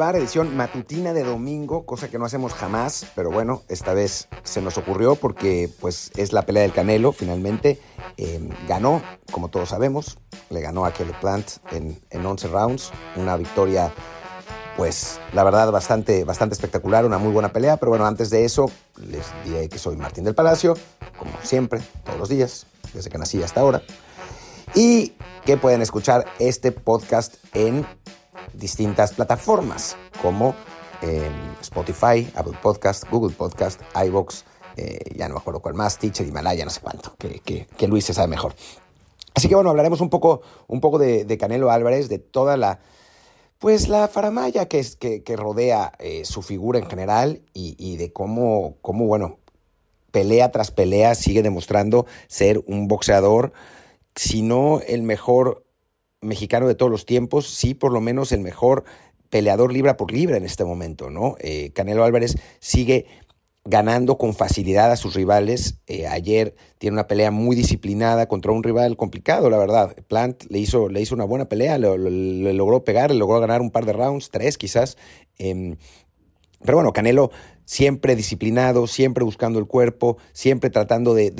Edición matutina de domingo, cosa que no hacemos jamás, pero bueno, esta vez se nos ocurrió porque pues es la pelea del Canelo, finalmente eh, ganó, como todos sabemos, le ganó a Kelly Plant en, en 11 rounds, una victoria pues la verdad bastante, bastante espectacular, una muy buena pelea, pero bueno, antes de eso les diré que soy Martín del Palacio, como siempre, todos los días, desde que nací hasta ahora, y que pueden escuchar este podcast en distintas plataformas como eh, Spotify, Apple Podcast, Google Podcast, iBox, eh, ya no me acuerdo cuál más, Teacher, Himalaya, no sé cuánto, que, Luis se sabe mejor. Así que bueno, hablaremos un poco, un poco de, Canelo Álvarez, de toda la, pues la faramaya que rodea eh, su figura en general y, y de cómo, cómo, bueno, pelea tras pelea sigue demostrando ser un boxeador, si no el mejor mexicano de todos los tiempos, sí por lo menos el mejor peleador libra por libra en este momento, ¿no? Eh, Canelo Álvarez sigue ganando con facilidad a sus rivales. Eh, ayer tiene una pelea muy disciplinada contra un rival complicado, la verdad. Plant le hizo, le hizo una buena pelea, le, logró pegar, le logró ganar un par de rounds, tres quizás. Eh, pero bueno, Canelo siempre disciplinado, siempre buscando el cuerpo, siempre tratando de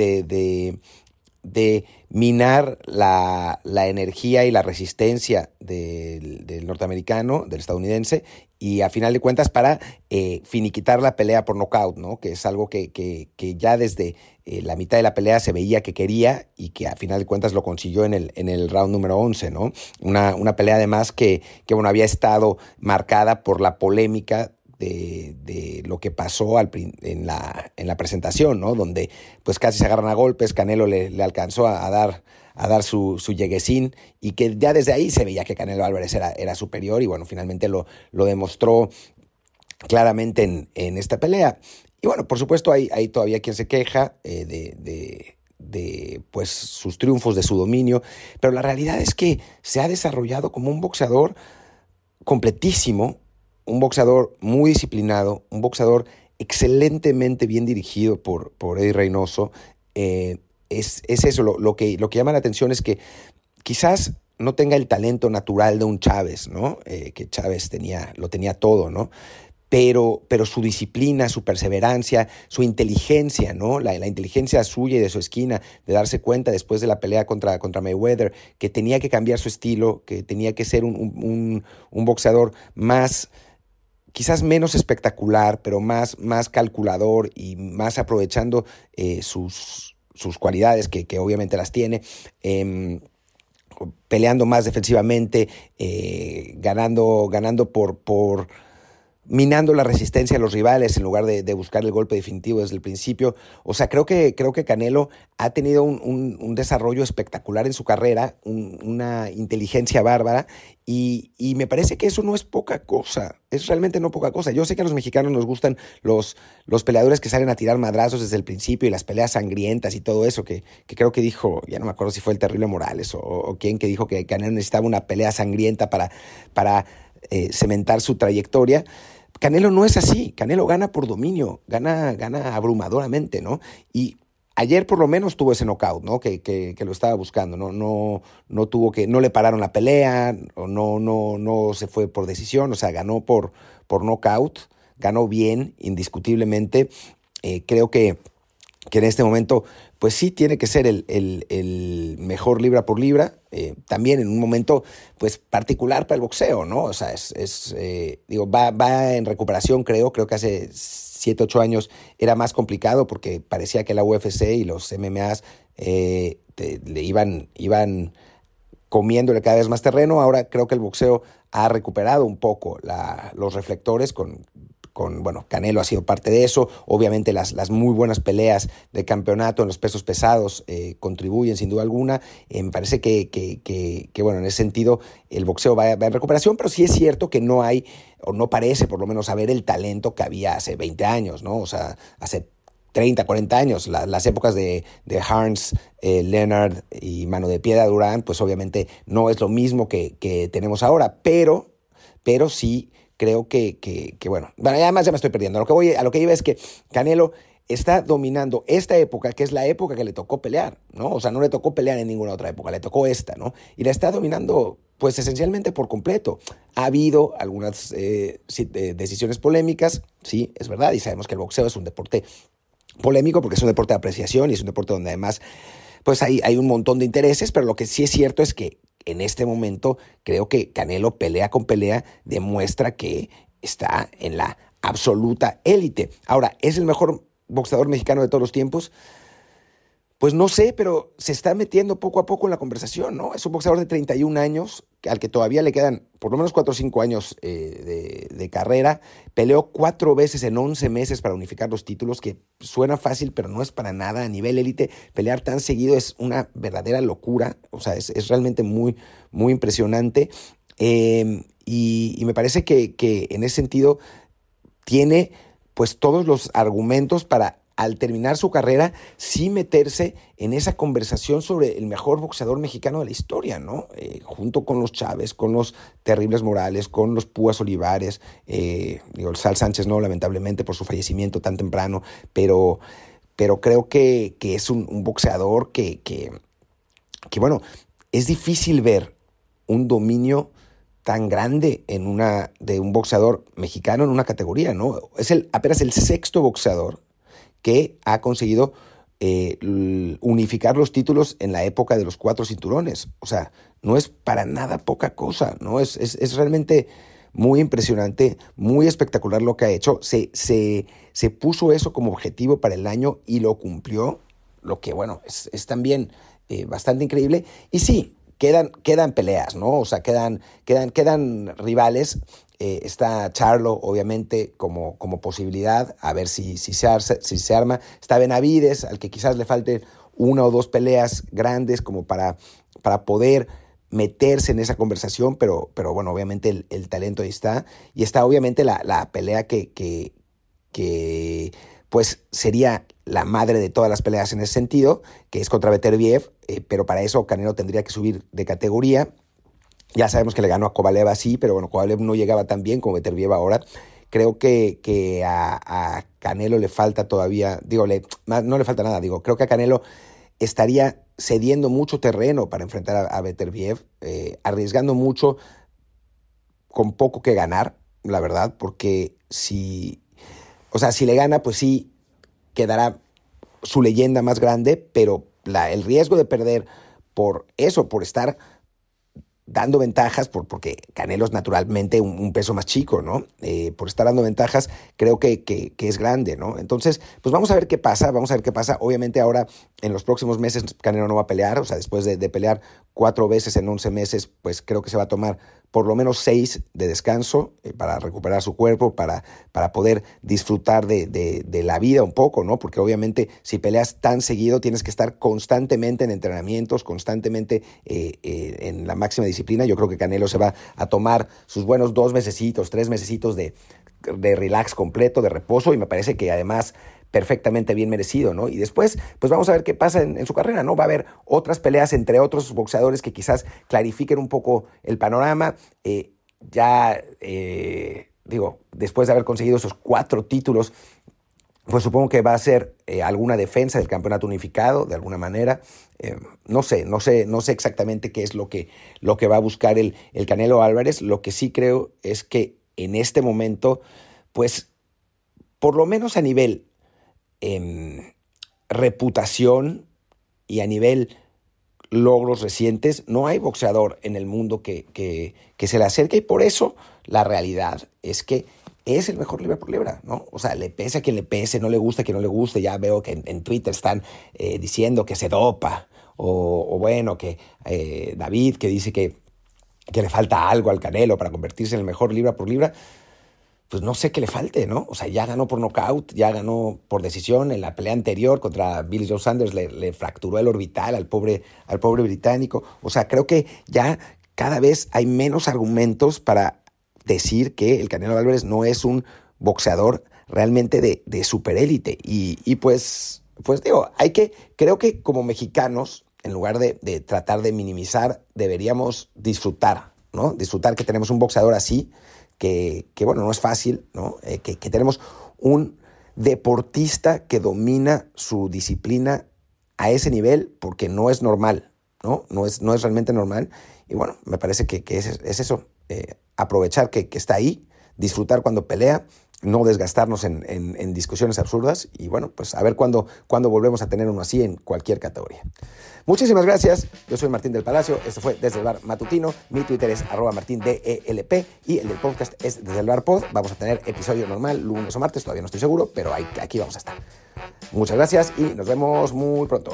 de minar la, la, energía y la resistencia del, del, norteamericano, del estadounidense, y a final de cuentas para eh, finiquitar la pelea por nocaut, ¿no? que es algo que, que, que ya desde eh, la mitad de la pelea se veía que quería y que a final de cuentas lo consiguió en el, en el round número 11. ¿no? Una, una pelea además que, que bueno, había estado marcada por la polémica de, de, lo que pasó en, la, en, la, presentación, ¿no? Donde pues casi se agarran a golpes, Canelo le, le alcanzó a, a, dar, a dar su, su lleguesín y que ya desde ahí se veía que Canelo Álvarez era, era superior y bueno, finalmente lo, lo demostró claramente en, en, esta pelea. Y bueno, por supuesto hay, hay todavía quien se queja eh, de, de de pues sus triunfos, de su dominio, pero la realidad es que se ha desarrollado como un boxeador completísimo, un boxeador muy disciplinado, un boxeador excelentemente bien dirigido por, por Eddie Reynoso. Eh, es, es, eso, lo, lo, que, lo que llama la atención es que quizás no tenga el talento natural de un Chávez, ¿no? Eh, que Chávez tenía, lo tenía todo, ¿no? Pero, pero su disciplina, su perseverancia, su inteligencia, ¿no? La, inteligencia suya y de su esquina, de darse cuenta después de la pelea contra, contra Mayweather, que tenía que cambiar su estilo, que tenía que ser un, un boxeador más, quizás menos espectacular, pero más, más calculador y más aprovechando eh, sus, sus cualidades, que, que, obviamente las tiene. Eh, peleando más defensivamente, eh, ganando, ganando por minando la resistencia a los rivales en lugar de, de, buscar el golpe definitivo desde el principio. O sea, creo que, creo que Canelo ha tenido un, un, desarrollo espectacular en su carrera, un, una inteligencia bárbara, y, y, me parece que eso no es poca cosa, es realmente no poca cosa. Yo sé que a los mexicanos nos gustan los, los peleadores que salen a tirar madrazos desde el principio y las peleas sangrientas y todo eso, que, que creo que dijo, ya no me acuerdo si fue el terrible Morales o, o quién que dijo que Canelo necesitaba una pelea sangrienta para, para eh, cementar su trayectoria. Canelo no es así, Canelo gana por dominio, gana, gana abrumadoramente, ¿no? Y ayer por lo menos tuvo ese knockout, ¿no? Que, que, lo estaba buscando, ¿no? No, no tuvo que, no le pararon la pelea, no, no, no se fue por decisión, o sea, ganó por, por knockout, ganó bien, indiscutiblemente. Eh, creo que, que en este momento pues sí tiene que ser el, el, el mejor libra por libra, eh, también en un momento pues particular para el boxeo, ¿no? O sea, es, es eh, digo, va, va en recuperación, creo, creo que hace 7, 8 años era más complicado porque parecía que la UFC y los MMAs eh, le iban, iban comiéndole cada vez más terreno, ahora creo que el boxeo ha recuperado un poco los reflectores con con, bueno, Canelo ha sido parte de eso, obviamente las, las muy buenas peleas de campeonato en los pesos pesados eh, contribuyen sin duda alguna, eh, me parece que, que, que, bueno, en ese sentido el boxeo va, va, en recuperación, pero sí es cierto que no hay, o no parece por lo menos haber el talento que había hace 20 años, ¿no? O sea, hace 30, 40 años, la, las épocas de, de Harns, eh, Leonard y Mano de Piedra Durán, pues obviamente no es lo mismo que, que tenemos ahora, pero, pero sí creo que, que, que, bueno, bueno, además ya me estoy perdiendo. A lo que voy, a lo que iba es que Canelo está dominando esta época, que es la época que le tocó pelear, ¿no? O sea, no le tocó pelear en ninguna otra época, le tocó esta, ¿no? Y la está dominando, pues esencialmente por completo. Ha habido algunas eh, eh, decisiones polémicas, sí, es verdad, y sabemos que el boxeo es un deporte polémico porque es un deporte de apreciación y es un deporte donde además, pues hay, hay un montón de intereses, pero lo que sí es cierto es que en este momento creo que Canelo pelea con pelea demuestra que está en la absoluta élite. Ahora, ¿es el mejor boxeador mexicano de todos los tiempos? Pues no sé, pero se está metiendo poco a poco en la conversación, ¿no? Es un boxeador de 31 años, al que todavía le quedan por lo menos 4 o 5 años eh, de, carrera. Peleó cuatro veces en 11 meses para unificar los títulos, que suena fácil, pero no es para nada. A nivel élite, pelear tan seguido es una verdadera locura. O sea, es, realmente muy, muy impresionante. Eh, y, y, me parece que, que en ese sentido tiene pues todos los argumentos para al terminar su carrera sí meterse en esa conversación sobre el mejor boxeador mexicano de la historia, ¿no? Eh, junto con los Chávez, con los Terribles Morales, con los Púas Olivares, eh, digo, el Sal Sánchez no, lamentablemente por su fallecimiento tan temprano, pero, pero creo que, es un, boxeador que, que, que, bueno, es difícil ver un dominio tan grande en una, de un boxeador mexicano en una categoría, ¿no? Es el, apenas el sexto boxeador que ha conseguido eh, unificar los títulos en la época de los cuatro cinturones. O sea, no es para nada poca cosa, ¿no? Es, es, realmente muy impresionante, muy espectacular lo que ha hecho. Se, se, se, puso eso como objetivo para el año y lo cumplió, lo que, bueno, es, es también eh, bastante increíble. Y sí, quedan, quedan peleas, ¿no? O sea, quedan, quedan, quedan rivales. Eh, está Charlo, obviamente, como, como posibilidad, a ver si, si, se si se arma. Está Benavides, al que quizás le falte una o dos peleas grandes como para, para poder meterse en esa conversación, pero, pero bueno, obviamente el, talento ahí está. Y está obviamente la, la pelea que, que, que pues sería la madre de todas las peleas en ese sentido, que es contra Beterbiev, eh, pero para eso Canelo tendría que subir de categoría. Ya sabemos que le ganó a Kovalev así, pero bueno, Kovalev no llegaba tan bien como Beterbiev ahora. Creo que, que a, Canelo le falta todavía, digo, no le falta nada, digo, creo que a Canelo estaría cediendo mucho terreno para enfrentar a, a eh, arriesgando mucho con poco que ganar, la verdad, porque si o sea, si le gana, pues sí quedará su leyenda más grande, pero la, el riesgo de perder por eso, por estar dando ventajas, por, porque Canelo es naturalmente un, peso más chico, ¿no? Eh, por estar dando ventajas, creo que, que, es grande, ¿no? Entonces, pues vamos a ver qué pasa, vamos a ver qué pasa. Obviamente ahora, en los próximos meses, Canelo no va a pelear, o sea, después de, de pelear cuatro veces en once meses, pues creo que se va a tomar por lo menos seis de descanso eh, para recuperar su cuerpo, para, para poder disfrutar de, de, la vida un poco, ¿no? Porque obviamente si peleas tan seguido tienes que estar constantemente en entrenamientos, constantemente eh, eh, en la máxima disciplina. Yo creo que Canelo se va a tomar sus buenos dos mesecitos, tres mesecitos de, de relax completo, de reposo, y me parece que además perfectamente bien merecido, ¿no? Y después, pues vamos a ver qué pasa en, su carrera, ¿no? Va a haber otras peleas entre otros boxeadores que quizás clarifiquen un poco el panorama. Eh, ya, eh, digo, después de haber conseguido esos cuatro títulos, pues supongo que va a ser eh, alguna defensa del campeonato unificado, de alguna manera. no sé, no sé, no sé exactamente qué es lo que, lo que va a buscar el, el Canelo Álvarez. Lo que sí creo es que en este momento, pues, por lo menos a nivel Em, reputación y a nivel logros recientes, no hay boxeador en el mundo que, que, se le acerque y por eso la realidad es que es el mejor libra por libra, ¿no? O sea, le pese a quien le pese, no le gusta a quien no le guste, ya veo que en, Twitter están eh, diciendo que se dopa, o, bueno, que eh, David que dice que, que le falta algo al Canelo para convertirse en el mejor libra por libra, pues no sé qué le falte, ¿no? O sea, ya ganó por nocaut, ya ganó por decisión. En la pelea anterior contra Billy Joe Sanders le, fracturó el orbital al pobre, al pobre británico. O sea, creo que ya cada vez hay menos argumentos para decir que el Canelo Álvarez no es un boxeador realmente de, de superélite. Y, y pues, pues digo, hay que, creo que como mexicanos, en lugar de, de tratar de minimizar, deberíamos disfrutar, ¿no? Disfrutar que tenemos un boxeador así que, bueno, no es fácil, ¿no? Eh, que, tenemos un deportista que domina su disciplina a ese nivel porque no es normal, ¿no? No es, no es realmente normal. Y bueno, me parece que, es, eso, eh, aprovechar que, que está ahí, disfrutar cuando pelea no desgastarnos en, discusiones absurdas y bueno, pues a ver cuándo, volvemos a tener uno así en cualquier categoría. Muchísimas gracias, yo soy Martín del Palacio, esto fue Desde el Bar Matutino, mi Twitter es arroba martindelp y el del podcast es Desde el Bar Pod, vamos a tener episodio normal lunes o martes, todavía no estoy seguro, pero aquí vamos a estar. Muchas gracias y nos vemos muy pronto.